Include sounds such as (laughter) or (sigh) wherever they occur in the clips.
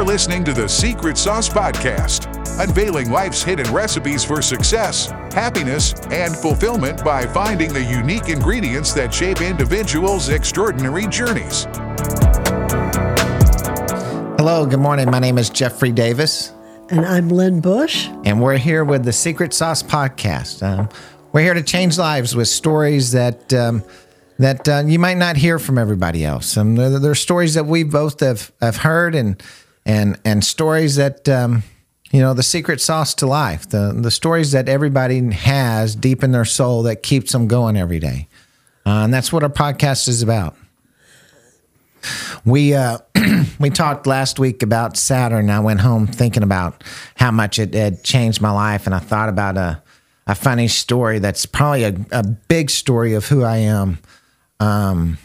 You're listening to the Secret Sauce Podcast, unveiling life's hidden recipes for success, happiness, and fulfillment by finding the unique ingredients that shape individuals' extraordinary journeys. Hello, good morning. My name is Jeffrey Davis, And I'm Lynn Bush. and we're here with the Secret Sauce Podcast. Um, we're here to change lives with stories that um, that uh, you might not hear from everybody else. Um, they're, they're stories that we both have, have heard, and and and stories that um, you know the secret sauce to life. The the stories that everybody has deep in their soul that keeps them going every day, uh, and that's what our podcast is about. We uh, (clears throat) we talked last week about Saturn. I went home thinking about how much it had changed my life, and I thought about a a funny story that's probably a, a big story of who I am. Um,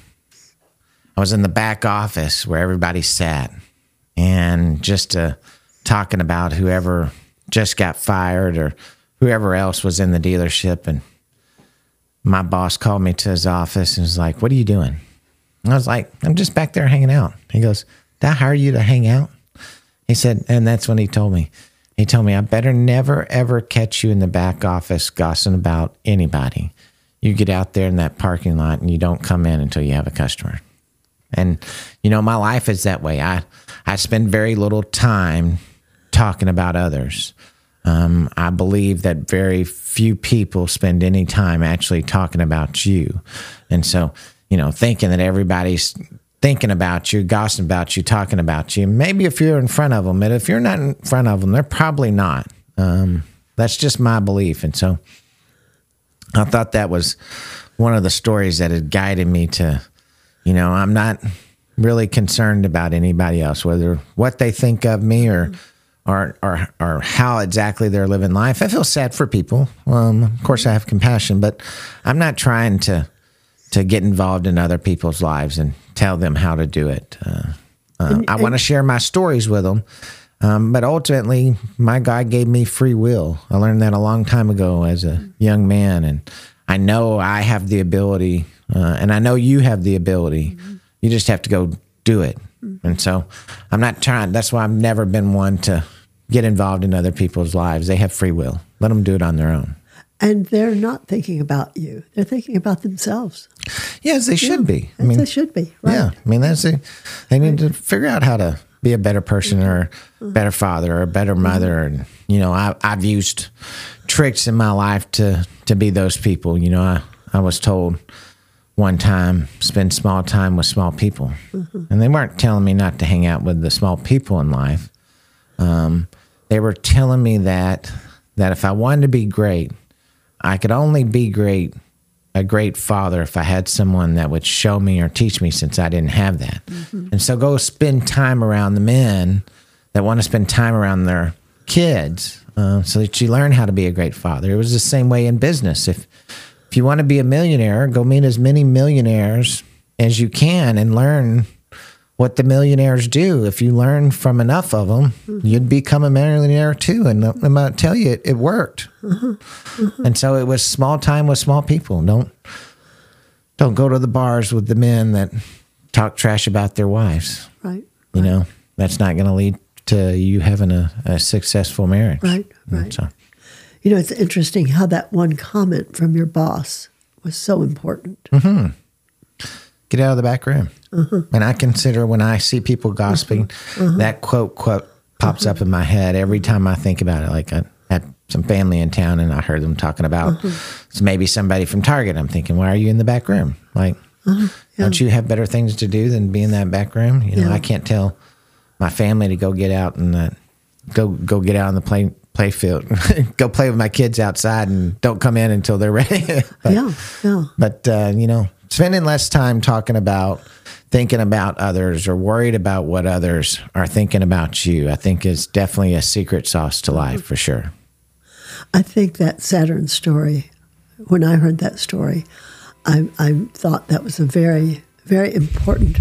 I was in the back office where everybody sat, and just uh, talking about whoever just got fired or whoever else was in the dealership, and my boss called me to his office and was like, "What are you doing?" And I was like, I'm just back there hanging out. He goes, Did I hire you to hang out? He said, and that's when he told me. He told me, I better never, ever catch you in the back office gossiping about anybody. You get out there in that parking lot and you don't come in until you have a customer. And, you know, my life is that way. I, I spend very little time talking about others. Um, I believe that very few people spend any time actually talking about you. And so, you know, thinking that everybody's thinking about you, gossiping about you, talking about you. Maybe if you're in front of them, but if you're not in front of them, they're probably not. Um, that's just my belief. And so I thought that was one of the stories that had guided me to, you know, I'm not really concerned about anybody else, whether what they think of me or. Or, or, or how exactly they're living life. I feel sad for people. Um, of course, I have compassion, but I'm not trying to to get involved in other people's lives and tell them how to do it. Uh, uh, I want to share my stories with them, um, but ultimately, my God gave me free will. I learned that a long time ago as a young man, and I know I have the ability, uh, and I know you have the ability. You just have to go do it. And so, I'm not trying. That's why I've never been one to get involved in other people's lives. They have free will. Let them do it on their own. And they're not thinking about you. They're thinking about themselves. Yes, they should be. I mean, they should be, right? Yeah, I mean that's a, they need to figure out how to be a better person or a better father or a better mother. And you know, I, I've used tricks in my life to to be those people. You know, I I was told one time spend small time with small people, and they weren't telling me not to hang out with the small people in life. Um, they were telling me that that if I wanted to be great, I could only be great a great father if I had someone that would show me or teach me since I didn't have that. And so go spend time around the men that want to spend time around their kids uh, so that you learn how to be a great father. It was the same way in business. If if you want to be a millionaire, go meet as many millionaires as you can and learn what the millionaires do. If you learn from enough of them, mm-hmm. you'd become a millionaire too. And I'm going to tell you, it, it worked. Mm-hmm. Mm-hmm. And so it was small time with small people. Don't don't go to the bars with the men that talk trash about their wives. Right. You know, that's not going to lead to you having a, a successful marriage. Right, right. So, You know, it's interesting how that one comment from your boss was so important. Mm-hmm. get out of the back room. Uh-huh. And I consider when I see people gossiping, uh-huh. Uh-huh. that quote quote pops up in my head every time I think about it. Like I had some family in town and I heard them talking about so maybe somebody from Target. I'm thinking, why are you in the back room? Like, don't you have better things to do than be in that back room? You know, Yeah. I can't tell my family to go get out and uh, go go get out on the play play field, (laughs) go play with my kids outside, and don't come in until they're (laughs) ready. But- yeah, yeah. but uh, you know, spending less time talking about thinking about others or worried about what others are thinking about you, I think is definitely a secret sauce to life for sure. I think that Saturn story, when I heard that story, I, I thought that was a very, very important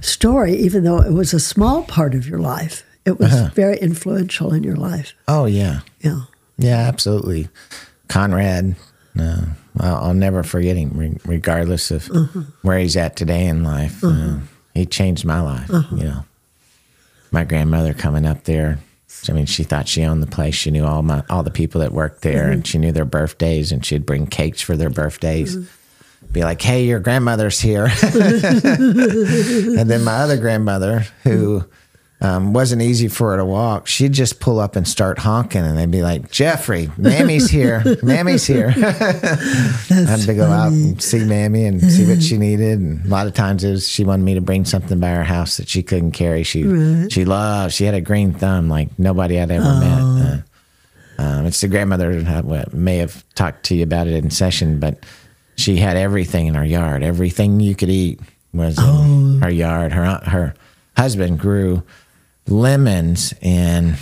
story, even though it was a small part of your life. It was uh-huh. very influential in your life. Oh yeah, Yeah. yeah, absolutely. Conrad, uh, I'll, I'll never forget him, re- regardless of uh-huh. where he's at today in life. Uh, uh-huh. he changed my life. You know, my grandmother coming up there. I mean, she thought she owned the place. She knew all my all the people that worked there, and mm-hmm. she knew their birthdays, and she'd bring cakes for their birthdays. Mm-hmm. Be like, "Hey, your grandmother's here," (laughs) and then my other grandmother, who mm-hmm. Um, wasn't easy for her to walk, she'd just pull up and start honking, and they'd be like, "Jeffrey, Mammy's here, (laughs) Mammy's here." (laughs) I had to go out and see Mammy and see what she needed. And a lot of times it was she wanted me to bring something by her house that she couldn't carry. She she loved. She had a green thumb like nobody I'd ever met. Uh, um, it's the grandmother that may have talked to you about it in session, but she had everything in her yard. Everything you could eat was in her yard. Her her husband grew lemons and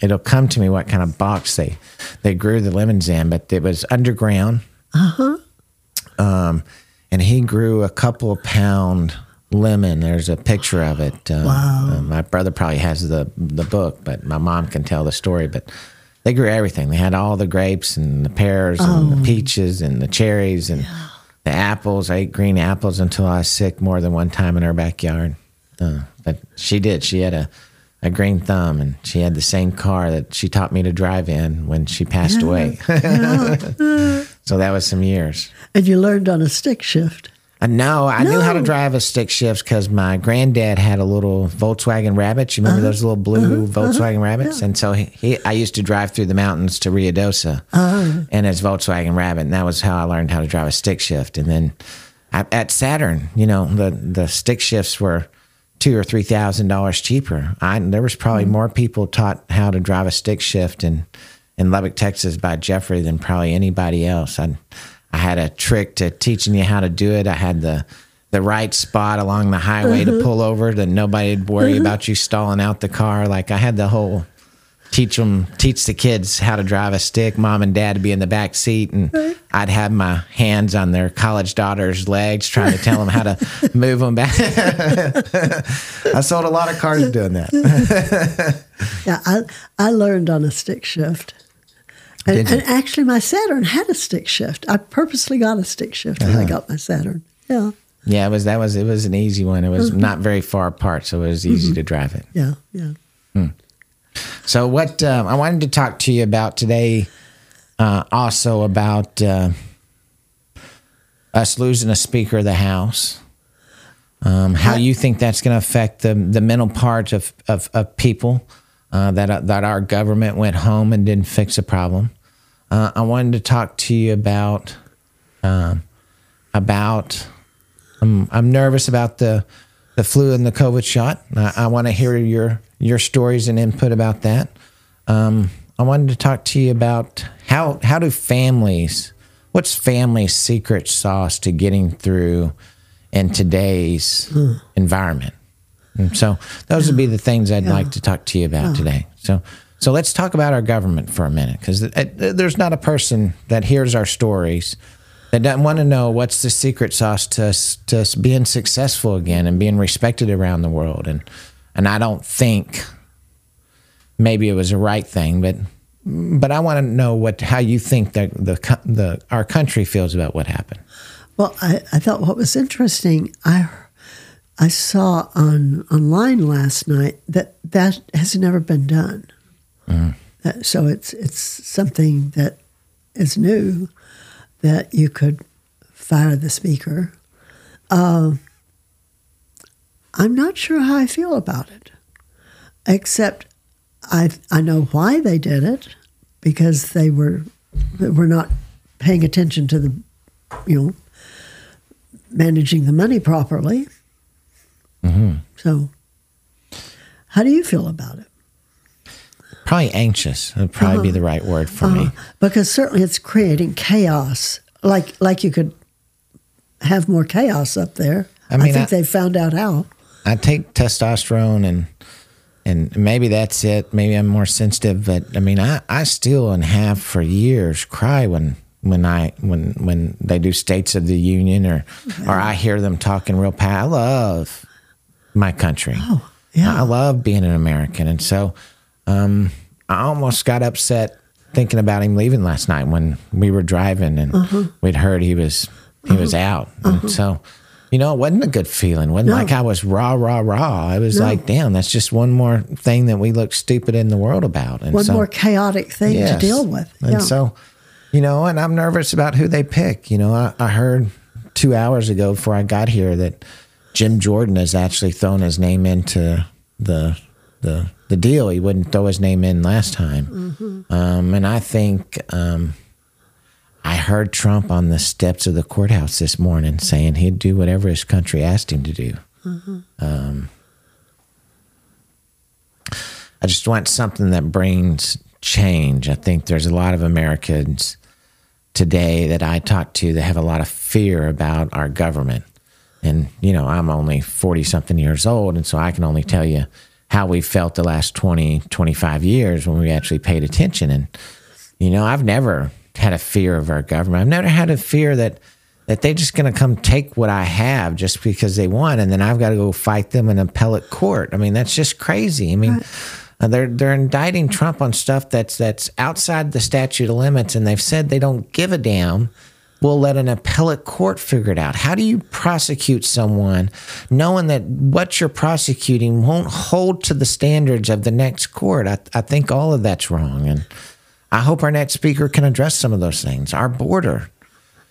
it'll come to me what kind of box they they grew the lemons in, but it was underground. Uh-huh. Um, and he grew a couple of pound lemon. There's a picture of it. Uh, Wow. uh, my brother probably has the the book, but my mom can tell the story. But they grew everything. They had all the grapes and the pears and the peaches and the cherries and the apples. I ate green apples until I was sick more than one time in our backyard. Uh, but she did. She had a, a green thumb, and she had the same car that she taught me to drive in when she passed away. (laughs) so that was some years. And you learned on a stick shift. Uh, no, I knew how to drive a stick shift because my granddad had a little Volkswagen Rabbit. You remember those little blue Volkswagen Rabbits? And so he, he, I used to drive through the mountains to Rio Ruidoso in his Volkswagen Rabbit, and that was how I learned how to drive a stick shift. And then I, at Saturn, you know, the the stick shifts were two or three thousand dollars cheaper. I there was probably mm-hmm. more people taught how to drive a stick shift in in Lubbock, Texas, by Jeffrey than probably anybody else. I I had a trick to teaching you how to do it. I had the the right spot along the highway to uh-huh. pull over that nobody'd worry uh-huh. about you stalling out the car. Like I had the whole teach them teach the kids how to drive a stick mom and dad to be in the back seat and i'd have my hands on their college daughter's legs trying to tell them how to (laughs) move them back (laughs) i sold a lot of cars doing that (laughs) Yeah, I I learned on a stick shift. And, and actually, my Saturn had a stick shift. I purposely got a stick shift when I Uh-huh. got my Saturn. Yeah, yeah it was that was it was an easy one it was mm-hmm. not very far apart so it was easy mm-hmm. to drive it yeah, yeah. Hmm. So, what um, I wanted to talk to you about today, uh, also about uh, us losing a Speaker of the House. Um, how you think that's going to affect the the mental part of of, of people uh, that that our government went home and didn't fix a problem. Uh, I wanted to talk to you about um, about I'm I'm nervous about the the flu and the COVID shot. I, I want to hear your your stories and input about that. Um, I wanted to talk to you about how how do families what's family's secret sauce to getting through in today's environment. And so those would be the things I'd like to talk to you about today. So so let's talk about our government for a minute because there's not a person that hears our stories that doesn't want to know what's the secret sauce to us, to us being successful again and being respected around the world. And and I don't think maybe it was the right thing, but but I want to know what how you think that the the our country feels about what happened. Well, I, I thought what was interesting, I I saw on online last night that that has never been done. That, so it's it's something that is new that you could fire the speaker. Um, I'm not sure how I feel about it, except I I know why they did it because they were they were not paying attention to the you know managing the money properly. Mm-hmm. So, how do you feel about it? Probably anxious would probably be uh-huh. the right word for me. Uh-huh. Because certainly it's creating chaos. Like like you could have more chaos up there. I mean, I, think I- they found out how. I take testosterone and and maybe that's it. Maybe I'm more sensitive, but I mean, I, I still and have for years cry when when I when when they do States of the Union or or I hear them talking real pa I love my country. Oh, yeah. I love being an American, and so um, I almost got upset thinking about him leaving last night when we were driving and Uh-huh. we'd heard he was he was out, and so you know, it wasn't a good feeling. It wasn't No. like I was rah, rah, rah. I was No. like, damn, that's just one more thing that we look stupid in the world about. And One so, more chaotic thing to deal with. And yeah. so, you know, and I'm nervous about who they pick. You know, I, I heard two hours ago before I got here that Jim Jordan has actually thrown his name into the the the deal. He wouldn't throw his name in last time, Mm-hmm. um, and I think um, I heard Trump on the steps of the courthouse this morning saying he'd do whatever his country asked him to do. Mm-hmm. Um, I just want something that brings change. I think there's a lot of Americans today that I talk to that have a lot of fear about our government. And, you know, I'm only 40 something years old. And so I can only tell you how we felt the last 20, 25 years when we actually paid attention. And, you know, I've never had a fear of our government. I've never had a fear that that they're just going to come take what I have just because they want, and then I've got to go fight them in appellate court. I mean, that's just crazy. I mean, uh, they're they're indicting Trump on stuff that's that's outside the statute of limits, and they've said they don't give a damn. We'll let an appellate court figure it out. How do you prosecute someone knowing that what you're prosecuting won't hold to the standards of the next court? I, I think all of that's wrong, and I hope our next speaker can address some of those things. Our border.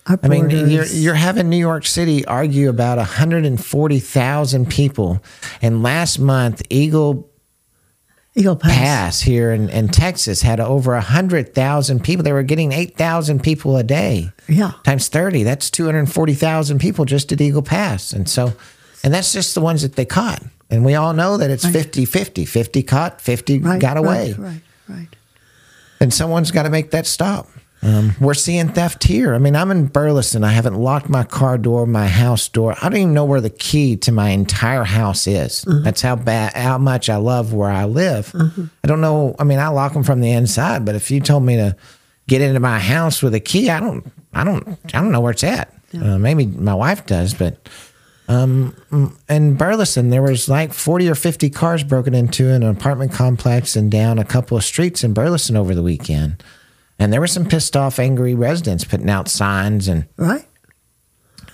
Our I mean, you're you're having New York City argue about 140,000 people, and last month Eagle Eagle Pass. Pass here in, in Texas had over 100,000 people. They were getting 8,000 people a day. Yeah. Times 30, that's 240,000 people just at Eagle Pass. And so, and that's just the ones that they caught. And we all know that it's 50 50. 50 caught, 50 Right, got away Right, right, right. And someone's got to make that stop. Um, we're seeing theft here. I mean, I'm in Burleson. I haven't locked my car door, my house door. I don't even know where the key to my entire house is. That's how bad, how much I love where I live. I don't know. I mean, I lock them from the inside, but if you told me to get into my house with a key, I don't, I don't, I don't know where it's at. Uh, maybe my wife does, but Um, in Burleson, there was like 40 or 50 cars broken into in an apartment complex and down a couple of streets in Burleson over the weekend. And there were some pissed off, angry residents putting out signs and Right?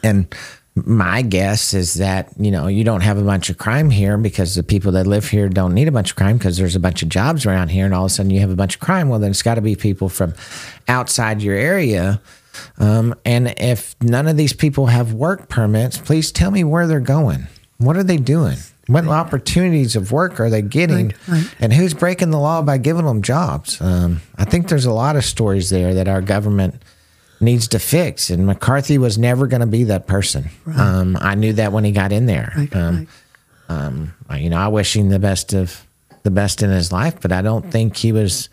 and my guess is that you know you don't have a bunch of crime here because the people that live here don't need a bunch of crime because there's a bunch of jobs around here and all of a sudden you have a bunch of crime well then it's got to be people from outside your area um, and if none of these people have work permits please tell me where they're going what are they doing what opportunities of work are they getting Right, right. and who's breaking the law by giving them jobs um, i think there's a lot of stories there that our government needs to fix. And McCarthy was never going to be that person. Um, I knew that when he got in there. Right, um, right. You know, I wish him the best of the best in his life, but I don't think he was.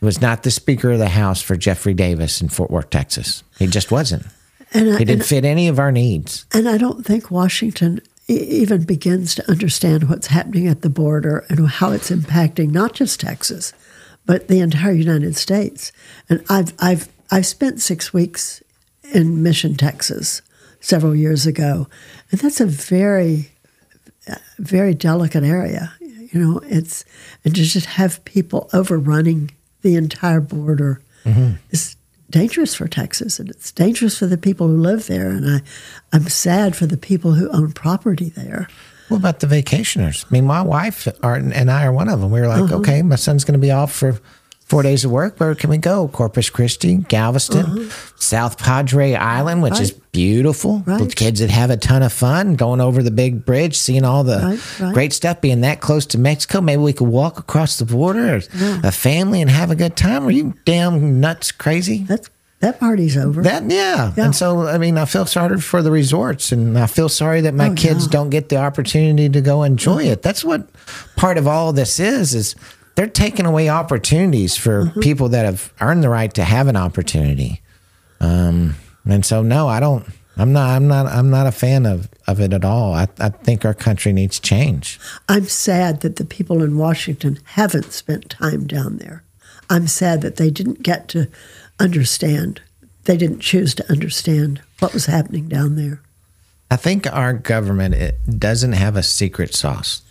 He was not the Speaker of the House for Jeffrey Davis in Fort Worth, Texas. He just wasn't. And, I- He didn't fit any of our needs. and I don't think Washington even begins to understand what's happening at the border and how it's impacting not just Texas, but the entire United States. And I've I've I've spent six weeks in Mission, Texas, several years ago, and that's a very very delicate area. You know, it's and to just have people overrunning the entire border is dangerous for Texas, and it's dangerous for the people who live there. And I, I'm sad for the people who own property there. What about the vacationers? I mean, my wife are, and I are one of them. We were like, Uh-huh. okay, my son's going to be off for four days of work. Where can we go? Corpus Christi, Galveston, South Padre Island, which is Uh-huh. Right. beautiful. The kids that have a ton of fun going over the big bridge, seeing all the Right, right. great stuff, being that close to Mexico. Maybe we could walk across the border as a family and have a good time. Are you damn nuts crazy? That's that party's over. That yeah. Yeah. And so I mean I feel sorry for the resorts and I feel sorry that my Oh, kids yeah. don't get the opportunity to go enjoy it. That's what part of all this is is they're taking away opportunities for Mm-hmm. people that have earned the right to have an opportunity. Um and so no, I don't I'm not I'm not I'm not a fan of, of it at all. I, I think our country needs change. I'm sad that the people in Washington haven't spent time down there. I'm sad that they didn't get to understand. They didn't choose to understand what was happening down there. I think our government it doesn't have a secret sauce.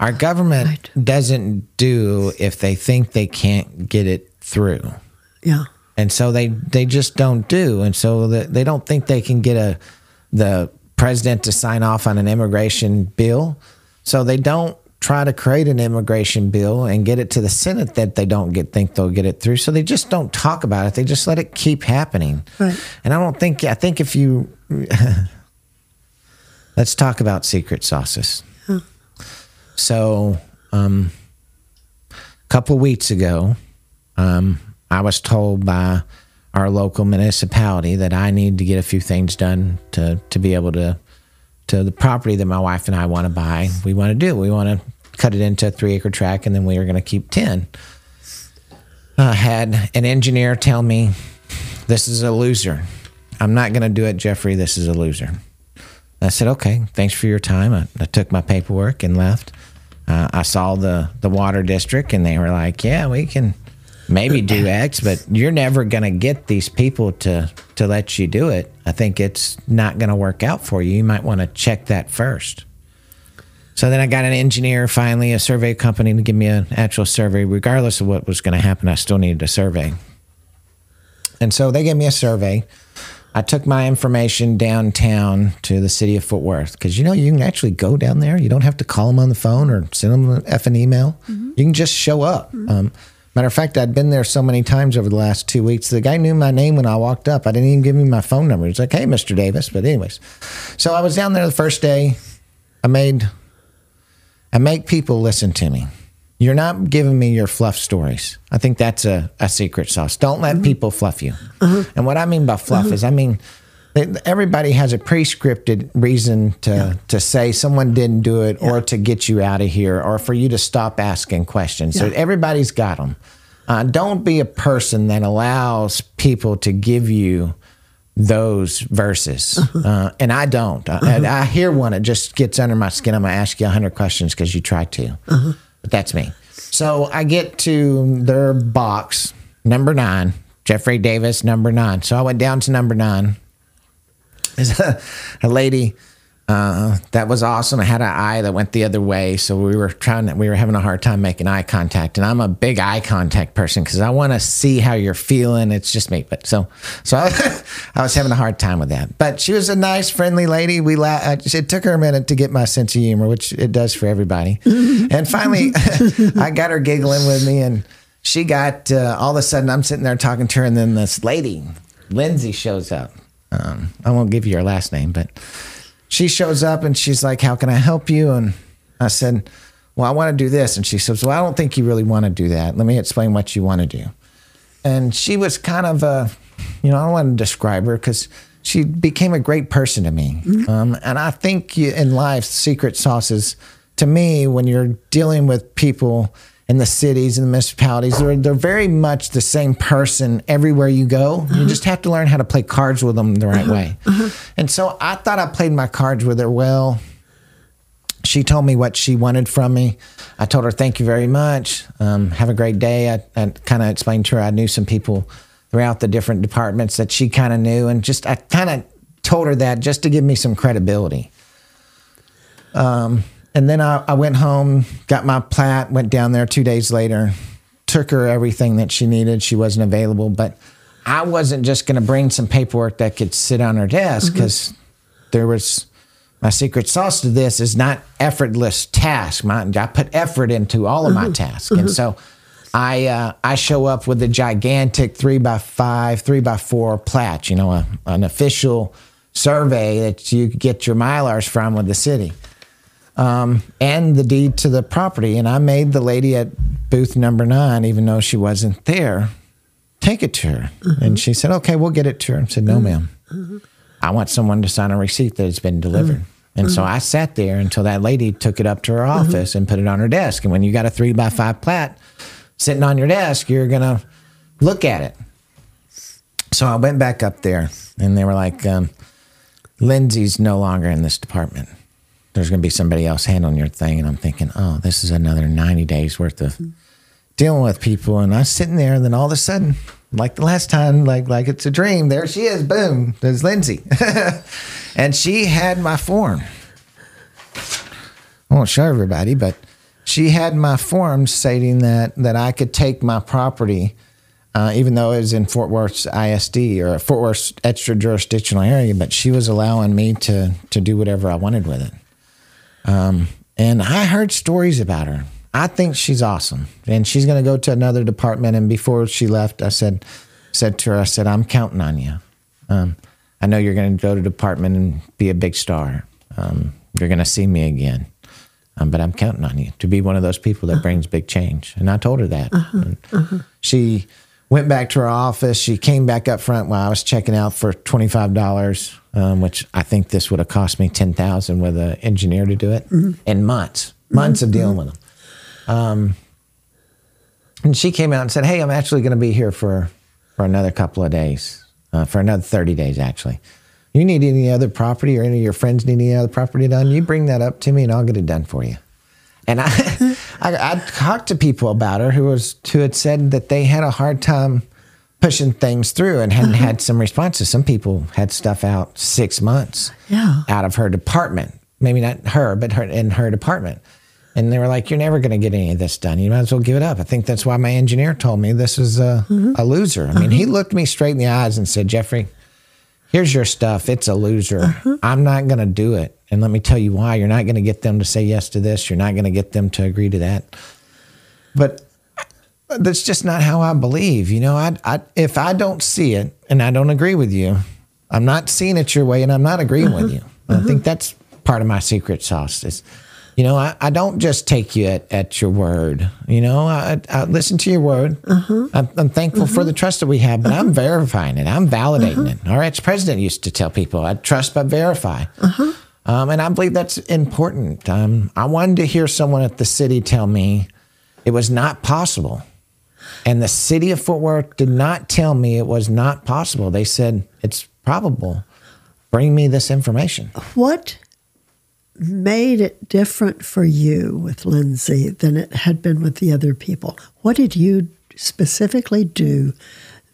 Our government Right. doesn't do if they think they can't get it through. Yeah. And so they they just don't do and so the, they don't think they can get a the president to sign off on an immigration bill. So they don't try to create an immigration bill and get it to the Senate that they don't get think they'll get it through. So they just don't talk about it. They just let it keep happening. Right. And I don't think I think if you (laughs) let's talk about secret sauces. So um, a couple weeks ago, um, I was told by our local municipality that I need to get a few things done to to be able to to the property that my wife and I want to buy. We want to do. We want to cut it into a three acre tract, and then we are going to keep ten. I had an engineer tell me, "This is a loser. I'm not going to do it, Jeffrey. This is a loser." I said, "Okay, thanks for your time." I, I took my paperwork and left. Uh, I saw the the water district, and they were like, "Yeah, we can." maybe do (clears throat) X, but you're never going to get these people to to let you do it. I think it's not going to work out for you. You might want to check that first. So then I got an engineer, finally, a survey company to give me an actual survey. Regardless of what was going to happen, I still needed a survey. And so they gave me a survey. I took my information downtown to the city of Fort Worth because you know you can actually go down there. You don't have to call them on the phone or send them an F an email. You can just show up. Um, Matter of fact, I'd been there so many times over the last two weeks. The guy knew my name when I walked up. I didn't even give him my phone number. He's like, "Hey, Mr. Davis." But anyways, so I was down there the first day. I made, I make people listen to me. You're not giving me your fluff stories. I think that's a, a secret sauce. Don't let mm-hmm. people fluff you. Mm-hmm. And what I mean by fluff mm-hmm. is, I mean, everybody has a pre-scripted reason to to say someone didn't do it or to get you out of here or for you to stop asking questions. So everybody's got them. Uh, don't be a person that allows people to give you those verses. Uh, and I don't. I, I, I hear one, it just gets under my skin. I'm going to ask you 100 questions because you try to. But that's me. So I get to their box, number nine, Jeffrey Davis, number nine. So I went down to number nine. There's (laughs) a, a lady uh, that was awesome. I had an eye that went the other way, so we were trying. To, we were having a hard time making eye contact, and I'm a big eye contact person because I want to see how you're feeling. It's just me, but so so I, (laughs) I was having a hard time with that. But she was a nice, friendly lady. We la- uh, it took her a minute to get my sense of humor, which it does for everybody. (laughs) and finally, (laughs) I got her giggling with me, and she got uh, all of a sudden. I'm sitting there talking to her, and then this lady, Lindsay, shows up. Um, I won't give you her last name, but she shows up and she's like, How can I help you? And I said, Well, I want to do this. And she says, Well, I don't think you really want to do that. Let me explain what you want to do. And she was kind of a, you know, I don't want to describe her because she became a great person to me. Um, and I think you, in life, secret sauces, to me, when you're dealing with people in the cities and the municipalities, they're, they're very much the same person everywhere you go. You just have to learn how to play cards with them the right way. And so I thought I played my cards with her well she told me what she wanted from me. I told her, thank you very much. Um, have a great day. I, I kind of explained to her I knew some people throughout the different departments that she kind of knew. And just, I kind of told her that just to give me some credibility. Um, and then I, I went home, got my plat, went down there two days later, took her everything that she needed. She wasn't available, but I wasn't just going to bring some paperwork that could sit on her desk mm-hmm. because there was my secret sauce to this is not effortless task. My, I put effort into all of my mm-hmm. tasks, and mm-hmm. so I uh, I show up with a gigantic three by five, three by four plat. You know, a, an official survey that you get your mylars from with the city, um, and the deed to the property. And I made the lady at booth number nine, even though she wasn't there, take it to her. Mm-hmm. And she said, "Okay, we'll get it to her." I said, "No, mm-hmm. ma'am." Mm-hmm. I want someone to sign a receipt that it's been delivered. And so I sat there until that lady took it up to her office and put it on her desk. And when you got a three by five plat sitting on your desk, you're going to look at it. So I went back up there and they were like, um, Lindsay's no longer in this department. There's going to be somebody else handling your thing. And I'm thinking, oh, this is another 90 days worth of dealing with people. And I'm sitting there, and then all of a sudden, like the last time, like like it's a dream, there she is. Boom, there's Lindsay, (laughs) and she had my form. I won't show everybody, but she had my form stating that that I could take my property uh, even though it was in Fort Worth ISD or Fort Worth extra jurisdictional area. But she was allowing me to to do whatever I wanted with it. Um, and I heard stories about her. I think she's awesome, and she's going to go to another department. And before she left, I said said to her, I said, I'm counting on you. Um, I know you're going to go to department and be a big star. Um, you're going to see me again. Um, but I'm counting on you to be one of those people that brings big change. And I told her that. And She went back to her office. She came back up front while I was checking out for twenty five dollars, um, which I think this would have cost me ten thousand with an engineer to do it in months, months of dealing with them. Um, and she came out and said, "Hey, I'm actually going to be here for for another couple of days, uh, for another thirty days, actually." You need any other property or any of your friends need any other property done, you bring that up to me and I'll get it done for you. And I, (laughs) I, I talked to people about her who was who had said that they had a hard time pushing things through and hadn't had mm-hmm. some responses. Some people had stuff out six months Yeah. out of her department. Maybe not her, but her in her department. And they were like, "You're never going to get any of this done. You might as well give it up." I think that's why my engineer told me this is a, mm-hmm. a loser. I mean, he uh-huh. looked me straight in the eyes and said, "Jeffrey, here's your stuff. It's a loser. Uh-huh. I'm not going to do it. And let me tell you why. You're not going to get them to say yes to this. You're not going to get them to agree to that. But that's just not how I believe. You know, I, I if I don't see it and I don't agree with you, I'm not seeing it your way and I'm not agreeing with you. And I think mm-hmm. that's part of my secret sauce is, you know, I, I don't just take you at, at your word. You know, I, I listen to your word. Mm-hmm. I'm, I'm thankful for the trust that we have, but I'm verifying it. I'm validating it. Our ex-president used to tell people, I trust but verify. Uh-huh. Um, and I believe that's important. Um, I wanted to hear someone at the city tell me it was not possible. And the city of Fort Worth did not tell me it was not possible. They said, it's probable. Bring me this information. What made it different for you with Lindsay than it had been with the other people? What did you specifically do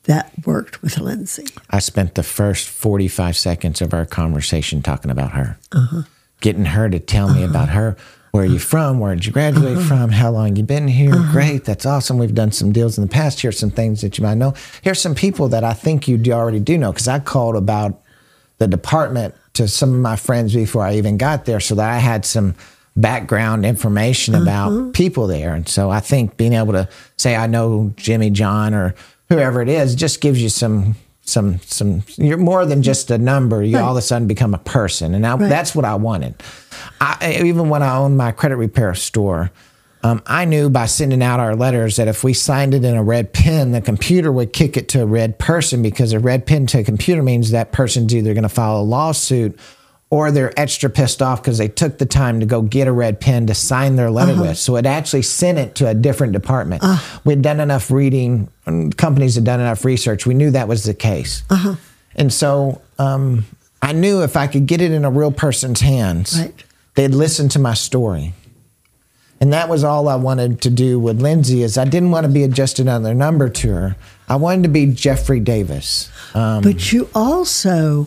that worked with Lindsay? I spent the first 45 seconds of our conversation talking about her, uh-huh. getting her to tell me uh-huh. about her. Where are you uh-huh. from? Where did you graduate from? How long you been here? Great, that's awesome. We've done some deals in the past. Here's some things that you might know. Here's some people that I think you already do know because I called about the department to some of my friends before I even got there, so that I had some background information about people there. And so I think being able to say I know Jimmy John or (laughs) whoever it is just gives you some some some you're more than just a number. You all of a sudden become a person. And I, that's what i wanted. I, even when i owned my credit repair store um, i knew by sending out our letters that if we signed it in a red pen the computer would kick it to a red person because a red pen to a computer means that person's either going to file a lawsuit or they're extra pissed off because they took the time to go get a red pen to sign their letter with. So it actually sent it to a different department. We'd done enough reading, and companies had done enough research. We knew that was the case. And so um, I knew if I could get it in a real person's hands, Right. they'd listen to my story. And that was all I wanted to do with Lindsay is I didn't want to be just another number to her. I wanted to be Jeffrey Davis. Um, But you also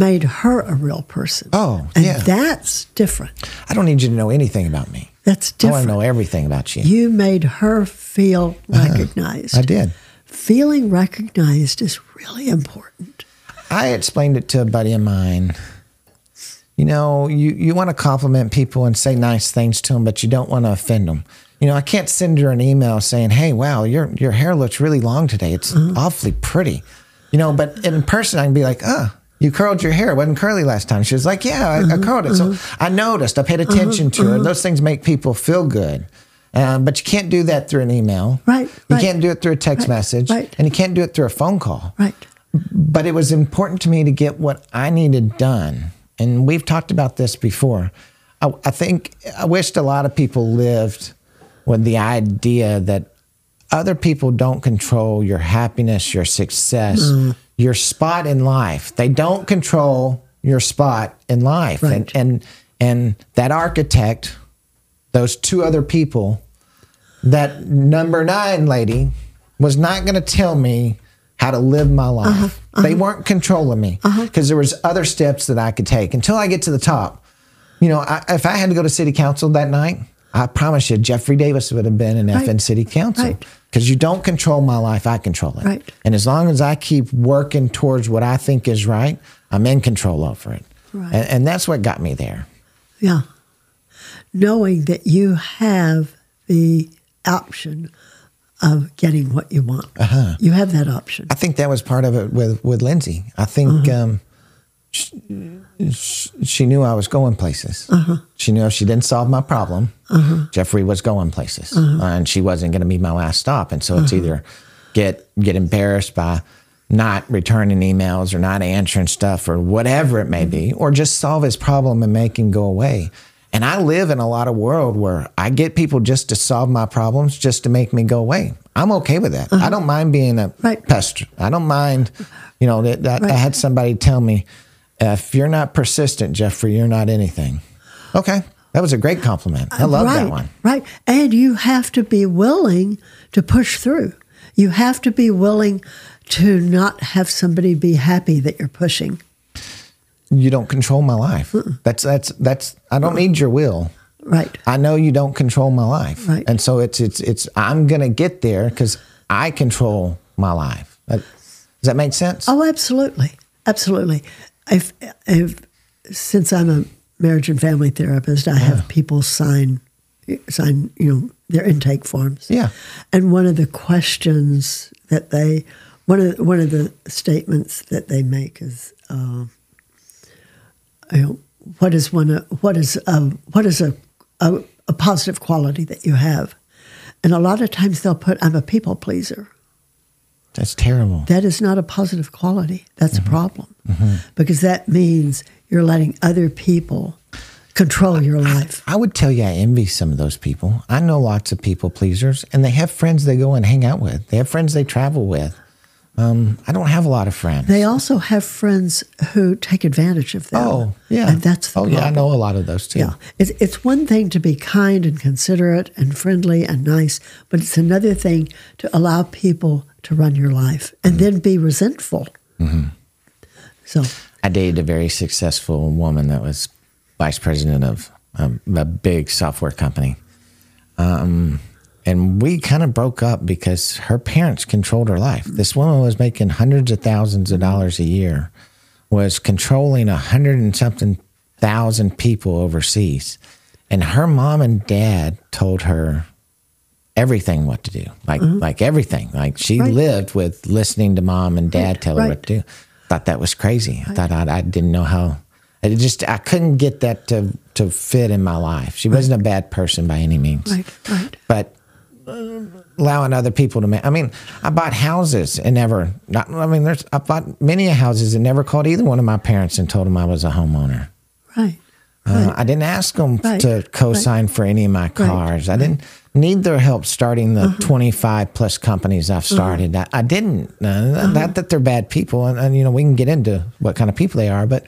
made her a real person. Oh, and yeah. that's different. I don't need you to know anything about me. That's different. I want to know everything about you. You made her feel recognized. Uh-huh. I did. Feeling recognized is really important. I explained it to a buddy of mine. You know, you, you want to compliment people and say nice things to them, but you don't want to offend them. You know, I can't send her an email saying, "Hey, wow, your your hair looks really long today. It's awfully pretty." You know, but in person, I can be like, "Ah, you curled your hair. It wasn't curly last time." She was like, "Yeah, I, I mm-hmm, curled it." So mm-hmm. I noticed. I paid mm-hmm, attention to her. Those things make people feel good. Um, but you can't do that through an email. Right, You right. can't do it through a text Right, message. right. And you can't do it through a phone call Right. but it was important to me to get what I needed done. And we've talked about this before. I, I think I wished a lot of people lived with the idea that other people don't control your happiness, your success, mm. Your spot in life. They don't control your spot in life. Right. And, and and that architect, those two other people, that number nine lady was not going to tell me how to live my life. Uh-huh, uh-huh. They weren't controlling me uh-huh. because there was other steps that I could take until I get to the top. You know, I, if I had to go to city council that night, I promise you, Jeffrey Davis would have been in Right. FN City Council Right. Because you don't control my life; I control it. Right. And as long as I keep working towards what I think is right, I'm in control over it. Right. And, and that's what got me there. Yeah. Knowing that you have the option of getting what you want. Uh-huh. You have that option. I think that was part of it with with Lindsay. I think um, she, she knew I was going places. Uh-huh. She knew if she didn't solve my problem, uh-huh. Jeffrey was going places, uh, and she wasn't going to be my last stop. And so it's either get get embarrassed by not returning emails or not answering stuff or whatever it may be, or just solve his problem and make him go away. And I live in a lot of world where I get people just to solve my problems, just to make me go away. I'm okay with that. I don't mind being a Right. pest. I don't mind, you know, that, that I had somebody tell me, if you're not persistent, Jeffrey, you're not anything. Okay. That was a great compliment. I love right, that one. Right. And you have to be willing to push through. You have to be willing to not have somebody be happy that you're pushing. You don't control my life. That's, that's, that's, I don't need your will. Right. I know you don't control my life. Right. And so it's, it's, it's, I'm going to get there because I control my life. That- Does that make sense? Oh, absolutely, absolutely. If, if since I'm a marriage and family therapist, I have people sign sign you know their intake forms. Yeah. and one of the questions that they one of one of the statements that they make is, uh, you know, what is one of- what is a, what is a, a a positive quality that you have, and a lot of times they'll put I'm a people pleaser. That's terrible. That is not a positive quality. That's a problem because that means you're letting other people control your life. I would tell you I envy some of those people. I know lots of people pleasers, and they have friends they go and hang out with. They have friends they travel with. Um, I don't have a lot of friends. They also have friends who take advantage of them. oh, yeah. and that's the oh, yeah. I know a lot of those too. Yeah, it's it's one thing to be kind and considerate and friendly and nice, but it's another thing to allow people to run your life and then be resentful. Mm-hmm. So I dated a very successful woman that was vice president of um, a big software company. Um, and we kind of broke up because her parents controlled her life. This woman was making hundreds of thousands of dollars a year, was controlling a hundred and something thousand people overseas. And her mom and dad told her everything what to do, like like everything. Like she Mm-hmm. Right. lived with listening to mom and dad Right, tell her right. what to do. Thought that was crazy. I thought I, I didn't know how. I just I couldn't get that to to fit in my life. She wasn't a bad person by any means, right, right, but uh, allowing other people to make. I mean, I bought houses and never. Not, I mean, there's I bought many houses and never called either one of my parents and told them I was a homeowner. right. Uh, I didn't ask them Right. to co-sign for any of my cars. I didn't need their help starting the 25 plus companies I've started. I, I didn't. Uh, Not that they're bad people, and, and you know we can get into what kind of people they are, but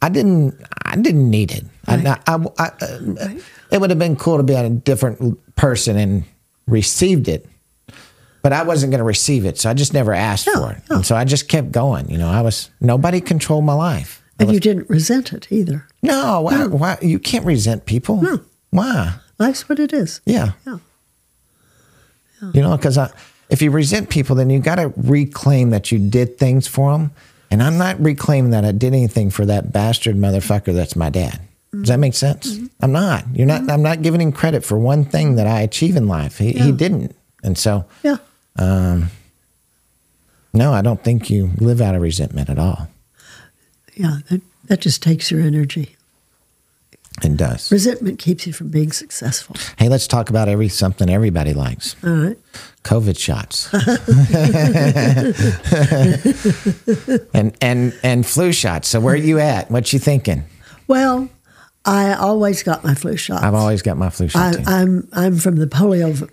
I didn't. I didn't need it. Right. I, I, I, uh, It would have been cool to be a different person and received it. But I wasn't going to receive it, so I just never asked No, for it, no. and so I just kept going. You know, I was nobody controlled my life. And was- you didn't resent it either. no, why, why? You can't resent people. No. Why? Life's what it is. Yeah. Yeah. You know, because if you resent people, then you got to reclaim that you did things for them. And I'm not reclaiming that I did anything for that bastard motherfucker that's my dad. Does that make sense? Mm-hmm. Mm-hmm. I'm not. You're not. Mm-hmm. I'm not giving him credit for one thing that I achieve in life. He, he didn't. And so, Yeah. Um, no, I don't think you live out of resentment at all. Yeah. That, that just takes your energy. It does. Resentment keeps you from being successful. Hey, let's talk about every something everybody likes. All right. COVID shots. (laughs) and and and flu shots. So where are you at? What you thinking? Well, I always got my flu shot. I've always got my flu shot I, too. I'm I'm from the polio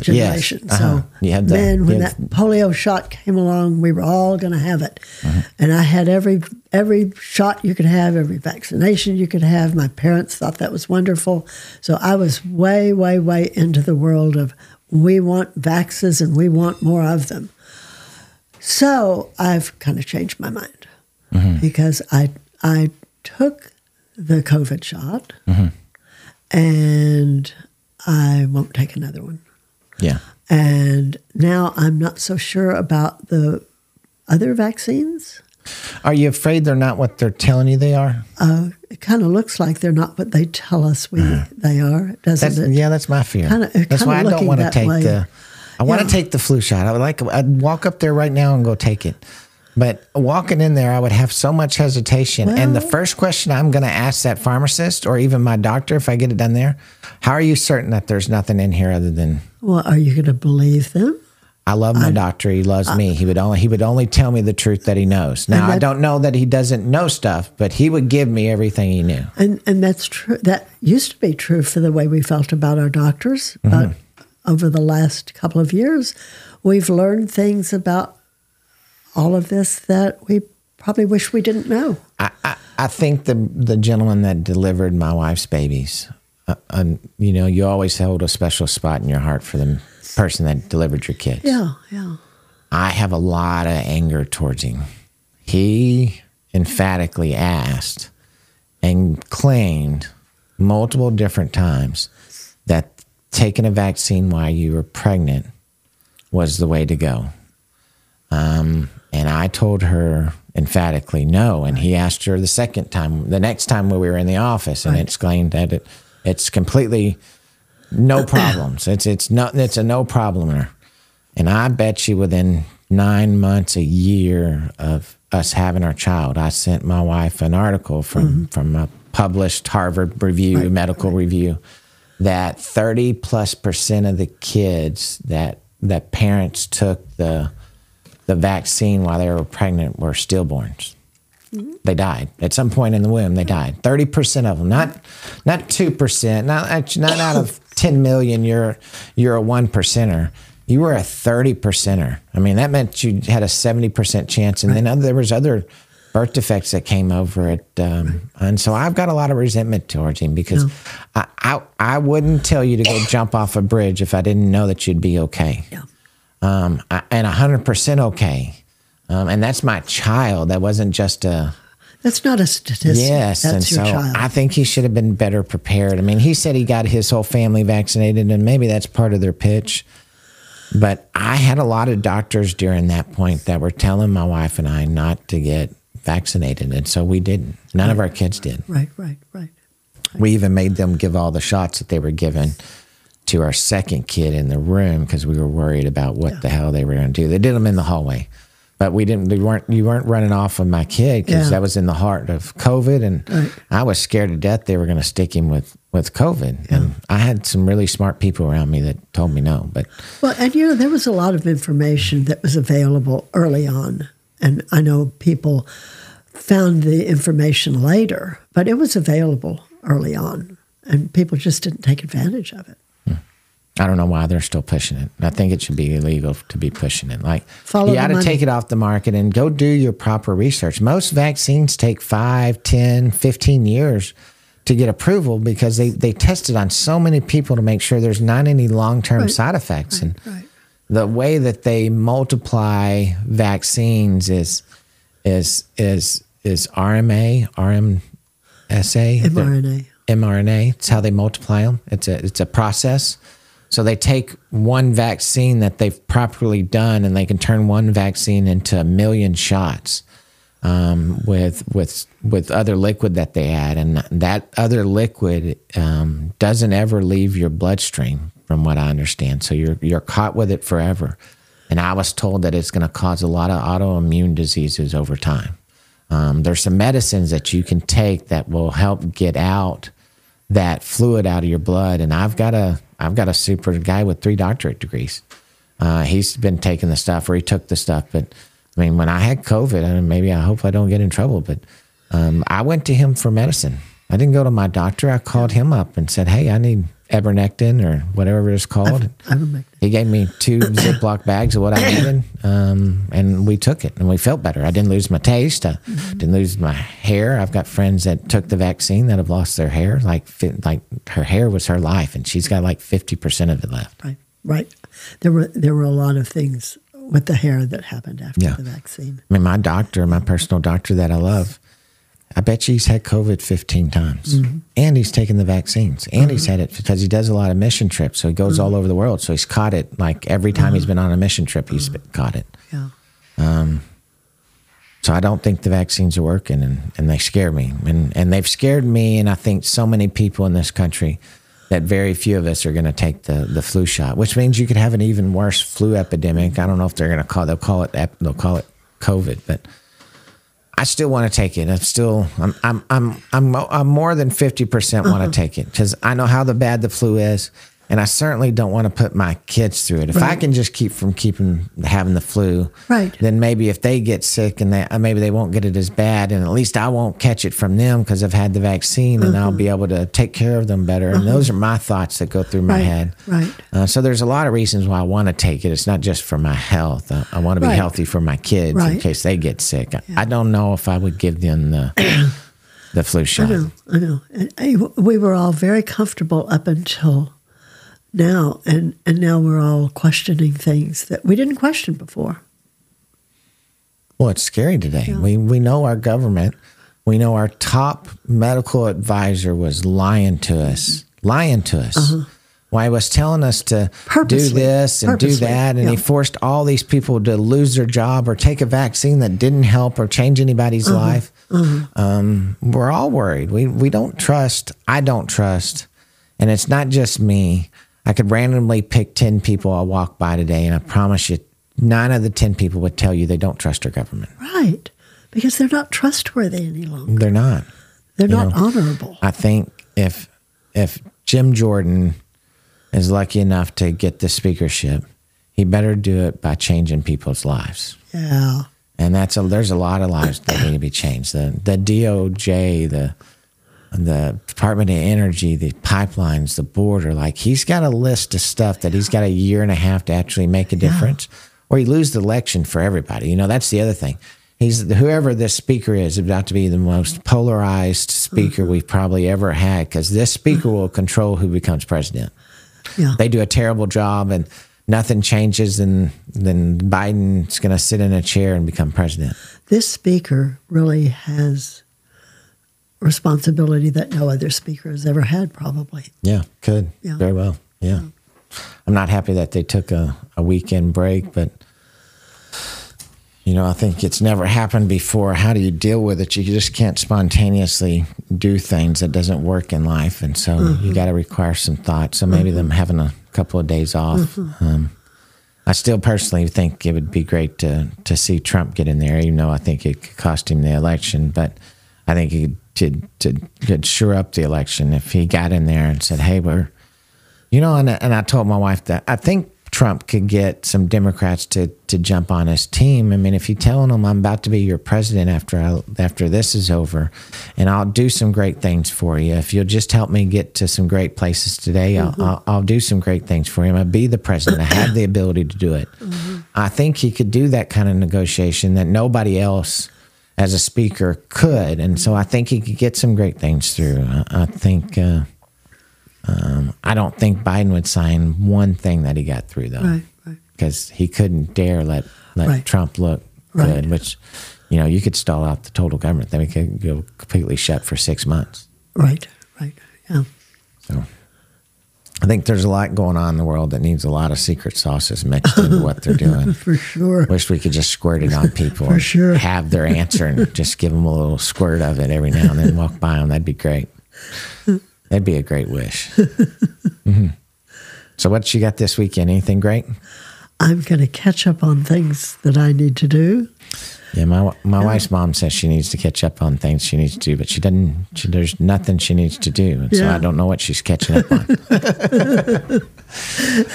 generation. uh-huh. So You then, when that polio shot came along, we were all going to have it, Uh-huh. and I had every every shot you could have, every vaccination you could have. My parents thought that was wonderful, so I was way, way, way into the world of we want vaxes and we want more of them. So I've kind of changed my mind because I I took the COVID shot and I won't take another one. Yeah. And now I'm not so sure about the other vaccines. Are you afraid they're not what they're telling you they are? Uh, it kind of looks like they're not what they tell us we they are, doesn't That's, it? yeah, that's my fear. Kinda- that's why I don't want to take way. the. I want Yeah. to take the flu shot. I would like. I'd walk up there right now and go take it. But walking in there, I would have so much hesitation. and the first question I'm going to ask that pharmacist or even my doctor, if I get it done there, how are you certain that there's nothing in here other than Well, are you going to believe them? I love my doctor. He loves me. He would only he would only tell me the truth that he knows. Now I don't know that he doesn't know stuff, but he would give me everything he knew. And and that's true. That used to be true for the way we felt about our doctors, Mm-hmm. but over the last couple of years, we've learned things about all of this that we probably wish we didn't know. I, I, I think the the gentleman that delivered my wife's babies, uh, uh, you know, you always hold a special spot in your heart for the person that delivered your kids. Yeah, yeah. I have a lot of anger towards him. He emphatically asked and claimed multiple different times that taking a vaccine while you were pregnant was the way to go. Um, and I told her emphatically no. And he asked her the second time, the next time when we were in the office, and explained that it, it's completely no (coughs) problems. It's it's not it's a no problemer. And I bet you within nine months, a year of us having our child, I sent my wife an article from mm-hmm. from a published Harvard review, medical review, that thirty plus percent of the kids that that parents took the the vaccine while they were pregnant were stillborns. They died at some point in the womb. They died. Thirty percent of them, not not two percent, not not out of (coughs) ten million. You're you're a one percenter. You were a thirty percenter. I mean, that meant you had a seventy percent chance, and then other, there was other birth defects that came over it. Um, and so I've got a lot of resentment towards him because I, I I wouldn't tell you to go jump off a bridge if I didn't know that you'd be okay Yeah. um, I- and 100% okay. Um, and that's my child. That wasn't just a That's not a statistic. yes. That's and your so child. I think he should have been better prepared. I mean, he said he got his whole family vaccinated, and maybe that's part of their pitch. But I had a lot of doctors during that point that were telling my wife and I not to get vaccinated. And so we didn't. None of our kids did. right, right, right. We even made them give all the shots that they were given to our second kid in the room because we were worried about what the hell they were going to do. They did them in the hallway, but we didn't. We weren't. You weren't running off of my kid because Yeah. that was in the heart of COVID, and Right. I was scared to death they were going to stick him with with COVID. And I had some really smart people around me that told me no. But Well, and you know, there was a lot of information that was available early on. And I know people found the information later, but it was available early on. And people just didn't take advantage of it. I don't know why they're still pushing it. I think it should be illegal to be pushing it. Like Follow you got to take it off the market and go do your proper research. Most vaccines take 5, 10, 15 years to get approval because they, they test it on so many people to make sure there's not any long-term Right. side effects. and right. the way that they multiply vaccines is is is is RMA, RMSA, mRNA. mRNA. It's how they multiply them. It's a it's a process. So they take one vaccine that they've properly done, and they can turn one vaccine into a million shots um, with with with other liquid that they add, and that other liquid um, doesn't ever leave your bloodstream, from what I understand. So you're you're caught with it forever. And I was told that it's going to cause a lot of autoimmune diseases over time. Um, there's some medicines that you can take that will help get out that fluid out of your blood. And I've got a I've got a super guy with three doctorate degrees. Uh, he's been taking the stuff, or he took the stuff. But I mean, when I had COVID, and maybe I hope I don't get in trouble, but um, I went to him for medicine. I didn't go to my doctor. I called him up and said, "Hey, I need Ebernectin or whatever it's called." Ivermectin. He gave me two (coughs) Ziploc bags of what I needed, um, and we took it, and we felt better. I didn't lose my taste. I didn't lose my hair. I've got friends that took the vaccine that have lost their hair. Like, like her hair was her life, and she's got like fifty percent of it left. Right, right. There were there were a lot of things with the hair that happened after Yeah. the vaccine. I mean, my doctor, my personal doctor that I love, I bet you he's had COVID 15 times. Mm-hmm. And he's taken the vaccines. And he's mm-hmm. had it because he does a lot of mission trips. So he goes mm-hmm. all over the world. So he's caught it like every time he's been on a mission trip, he's been- caught it. Yeah. Um, so I don't think the vaccines are working, and, and they scare me. And, and they've scared me, and I think so many people in this country that very few of us are going to take the, the flu shot, which means you could have an even worse flu epidemic. I don't know if they're going to call they'll call it they'll call it COVID, but I still want to take it. I'm still I'm I'm I'm I'm, I'm more than fifty percent want to uh-huh. take it because I know how the bad the flu is, and I certainly don't want to put my kids through it. If I can just keep from keeping having the flu, Right. then maybe if they get sick and they uh, maybe they won't get it as bad, and at least I won't catch it from them because I've had the vaccine, and I'll be able to take care of them better. And those are my thoughts that go through my Right, head. right. Uh, so there's a lot of reasons why I want to take it. It's not just for my health. I, I want to be Right. healthy for my kids in case they get sick. I, I don't know if I would give them the (coughs) the flu shot. I know, I know. I, we were all very comfortable up until now, and, and now we're all questioning things that we didn't question before. Well, it's scary today. We we know our government. We know our top medical advisor was lying to us, lying to us. Why he was telling us to do Uh-huh. Purposely. this and do that, and he forced all these people to lose their job or take a vaccine that didn't help or change anybody's Uh-huh. life. Um, we're all worried. We we don't trust. I don't trust, and it's not just me. I could randomly pick ten people I walk by today, and I promise you, nine of the ten people would tell you they don't trust our government. Right. Because they're not trustworthy any longer. They're not. They're You not know, honorable. I think if if Jim Jordan is lucky enough to get the speakership, he better do it by changing people's lives. Yeah. And that's a there's a lot of lives that need to be changed. The the DOJ, the the Department of Energy, the pipelines, the border, like he's got a list of stuff that he's got a year and a half to actually make a difference. Or he lose the election for everybody. You know, that's the other thing. He's whoever this speaker is about to be the most polarized speaker mm-hmm. we've probably ever had because this speaker mm-hmm. will control who becomes president Yeah. they do a terrible job and nothing changes and then Biden's going to sit in a chair and become president. this speaker really has responsibility that no other speaker has ever had, probably. Yeah, could. Yeah. Very well. Yeah. I'm not happy that they took a, a weekend break, but you know, I think it's never happened before. How do you deal with it? You just can't spontaneously do things that doesn't work in life, and so you mm-hmm. got to require some thought. So maybe mm-hmm. them having a couple of days off. Mm-hmm. Um, I still personally think it would be great to to see Trump get in there, even though I think it could cost him the election. But I think he could to to could sure up the election if he got in there and said, "Hey, we're," you know, and and I told my wife that I think Trump could get some Democrats to to jump on his team. I mean, if you're telling them I'm about to be your president after I, after this is over, and I'll do some great things for you. If you'll just help me get to some great places today, I'll, mm-hmm. I'll, I'll do some great things for you. I'll be the president. I have the ability to do it. Mm-hmm. I think he could do that kind of negotiation that nobody else as a speaker could, and so I think he could get some great things through. I, I think. Uh, um, I don't think Biden would sign one thing that he got through though Right, right. because he couldn't dare let let Right. Trump look good. Which, you know, you could stall out the total government. Then we could go completely shut for six months. Right, right. Yeah. So, I think there's a lot going on in the world that needs a lot of secret sauces mixed into what they're (laughs) doing. For sure. Wish we could just squirt it on people. For sure. Have their answer and just give them a little squirt of it every now and then. Walk by them. That'd be great. That'd be a great wish. hmm So, what you got this weekend? Anything great? I'm going to catch up on things that I need to do. Yeah, my my wife's mom says she needs to catch up on things she needs to do, but she doesn't. She, there's nothing she needs to do, and so I don't know what she's catching up on. (laughs)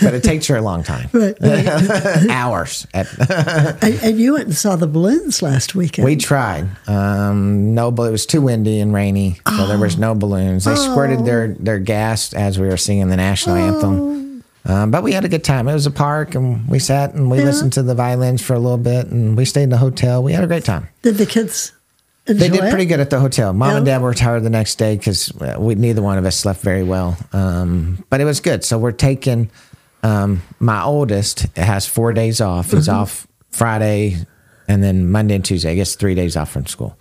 but it takes her a long time, Right. (laughs) hours. At, (laughs) and, and you went and saw the balloons last weekend. we tried. Um, no, but it was too windy and rainy, so there was no balloons. They squirted their their gas as we were singing the national anthem. Um, but we had a good time. It was a park, and we sat and we Yeah. listened to the violins for a little bit, and we stayed in the hotel. We had a great time. Did the kids enjoy They did it? pretty good at the hotel. Mom and Dad were tired the next day because we neither one of us slept very well. Um, but it was good. So we're taking um, my oldest it has four days off. He's Mm-hmm. off Friday and then Monday and Tuesday. I guess three days off from school.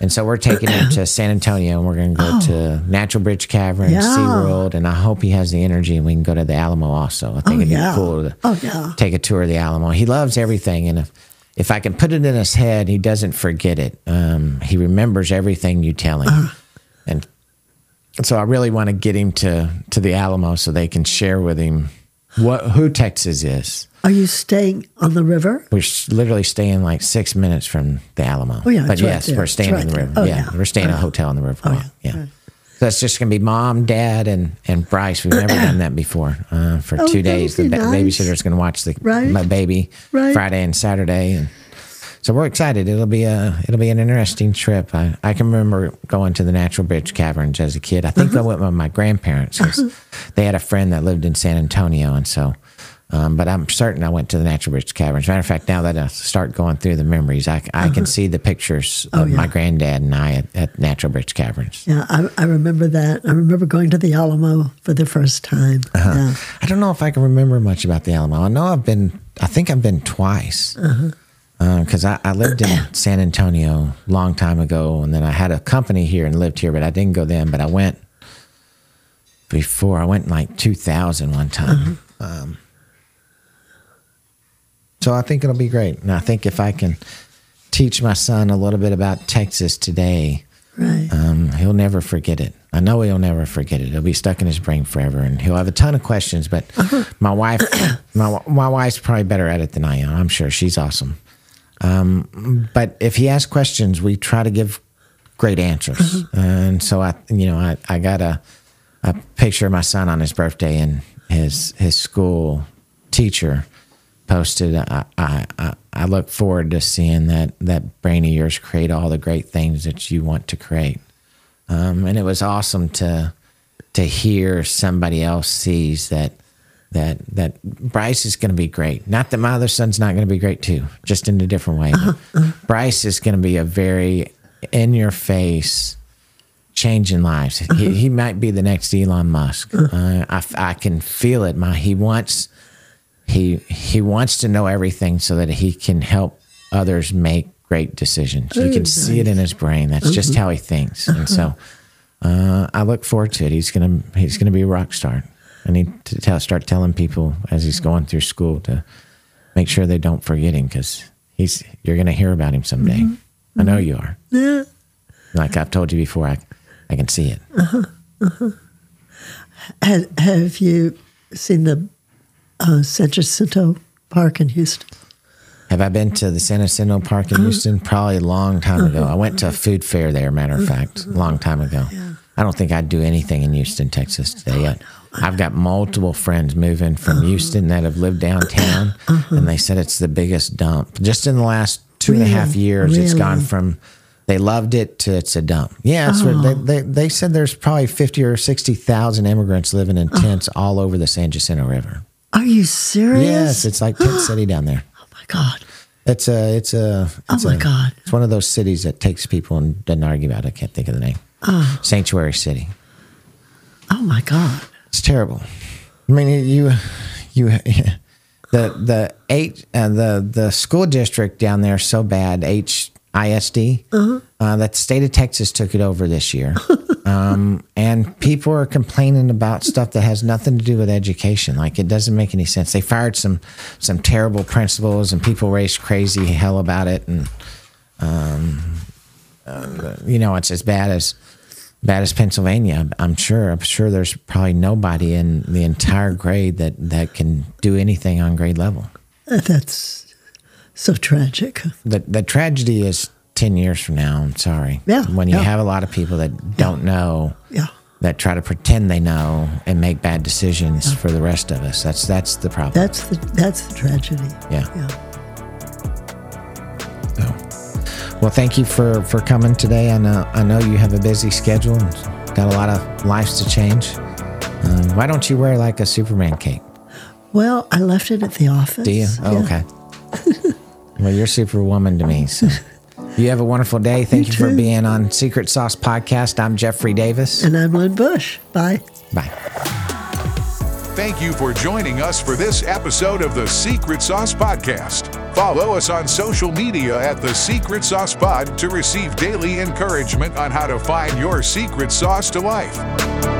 And so we're taking him to San Antonio and we're going to go to Natural Bridge Cavern, Yeah. SeaWorld. And I hope he has the energy and we can go to the Alamo also. I think Oh, it'd be cool to Oh, yeah. take a tour of the Alamo. He loves everything. And if, if I can put it in his head, he doesn't forget it. Um, he remembers everything you tell him. Uh-huh. And so I really want to get him to, to the Alamo so they can share with him what who Texas is. Are you staying on the river? We're literally staying like six minutes from the Alamo. Oh, yeah, but it's right yes, we're staying It's in the river. Oh, yeah. yeah. we're staying at a hotel in the river. Oh, yeah. yeah. So it's just gonna be mom, dad, and and Bryce. We've never done that before uh, for Oh, two days. The ba- nice. babysitter's gonna watch the Right. my baby Right. Friday and Saturday, and so we're excited. It'll be a it'll be an interesting trip. I, I can remember going to the Natural Bridge Caverns as a kid. I think Uh-huh. I went with my grandparents 'cause (laughs) they had a friend that lived in San Antonio, and so. Um, but I'm certain I went to the Natural Bridge Caverns. Matter of fact, now that I start going through the memories, I, I can see the pictures of Uh-huh. Oh, yeah. my granddad and I at, at Natural Bridge Caverns. Yeah, I, I remember that. I remember going to the Alamo for the first time. Uh-huh. Yeah. I don't know if I can remember much about the Alamo. I know I've been, I think I've been twice. Because I, I lived in (clears throat) San Antonio a long time ago, and then I had a company here and lived here, but I didn't go then. But I went before. I went in like 2000 one time. Um, so I think it'll be great. And I think if I can teach my son a little bit about Texas today, Right. um, he'll never forget it. I know he'll never forget it. It'll be stuck in his brain forever, and he'll have a ton of questions. But my wife, my my wife's probably better at it than I am. I'm sure she's awesome. Um, but if he asks questions, we try to give great answers. And so I, you know, I, I got a a picture of my son on his birthday, and his his school teacher posted. I, I, I, I look forward to seeing that that brain of yours create all the great things that you want to create. Um, and it was awesome to to hear somebody else sees that that that Bryce is going to be great. Not that my other son's not going to be great too, just in a different way. But uh-huh, uh-huh. Bryce is going to be a very in your face changing lives. He, uh-huh. he might be the next Elon Musk. Uh, I, I can feel it. My he wants he he wants to know everything so that he can help others make great decisions. You can see it in his brain. That's just how he thinks. And so uh, I look forward to it. He's gonna he's gonna be a rock star. I need to tell, start telling people as he's going through school to make sure they don't forget him because he's you're gonna hear about him someday. I know you are. Yeah. Like I've told you before, I I can see it. Uh-huh. Uh-huh. Have, have you seen the uh, San Jacinto Park in Houston? Have I been to the San Jacinto Park in Houston? Probably a long time ago. I went to a food fair there, matter of fact, a long time ago. I don't think I'd do anything in Houston, Texas today yet. I've got multiple friends moving from Houston that have lived downtown, and they said it's the biggest dump. Just in the last two and a half Really? years, it's gone from they loved it to it's a dump. Yeah, where they, oh. they, they said there's probably 50 or 60,000 immigrants living in oh. tents all over the San Jacinto River. Are you serious? Yes, it's like Tent (gasps) City down there. oh my God. It's a, it's a, Oh it's my a- God. It's one of those cities that takes people and doesn't argue about it. I can't think of the name. Oh, Sanctuary City. oh my God. It's terrible. I mean, you, you, (laughs) the the H, uh, the the school district down there is so bad. HISD. Uh, that the state of Texas took it over this year, (laughs) um, and people are complaining about stuff that has nothing to do with education. Like it doesn't make any sense. They fired some some terrible principals, and people raised crazy hell about it, and um, uh, you know it's as bad as bad as Pennsylvania. I'm sure. I'm sure there's probably nobody in the entire grade that that can do anything on grade level. Uh, That's so tragic. The the tragedy is ten years from now. I'm sorry. Yeah, When you yeah. have a lot of people that don't know. Yeah. That try to pretend they know and make bad decisions for the rest of us. That's that's the problem. That's the that's the tragedy. yeah. Yeah. Well, thank you for for coming today. I know I know you have a busy schedule and got a lot of lives to change. Um, why don't you wear like a Superman cape? Well, I left it at the office. Do you? Oh, Yeah. okay. (laughs) well, you're Superwoman to me. So, you have a wonderful day. Thank you, for being on Secret Sauce Podcast. I'm Jeffrey Davis. And I'm Lynn Bush. Bye. Bye. Thank you for joining us for this episode of the Secret Sauce Podcast. Follow us on social media at The Secret Sauce Pod to receive daily encouragement on how to find your secret sauce to life.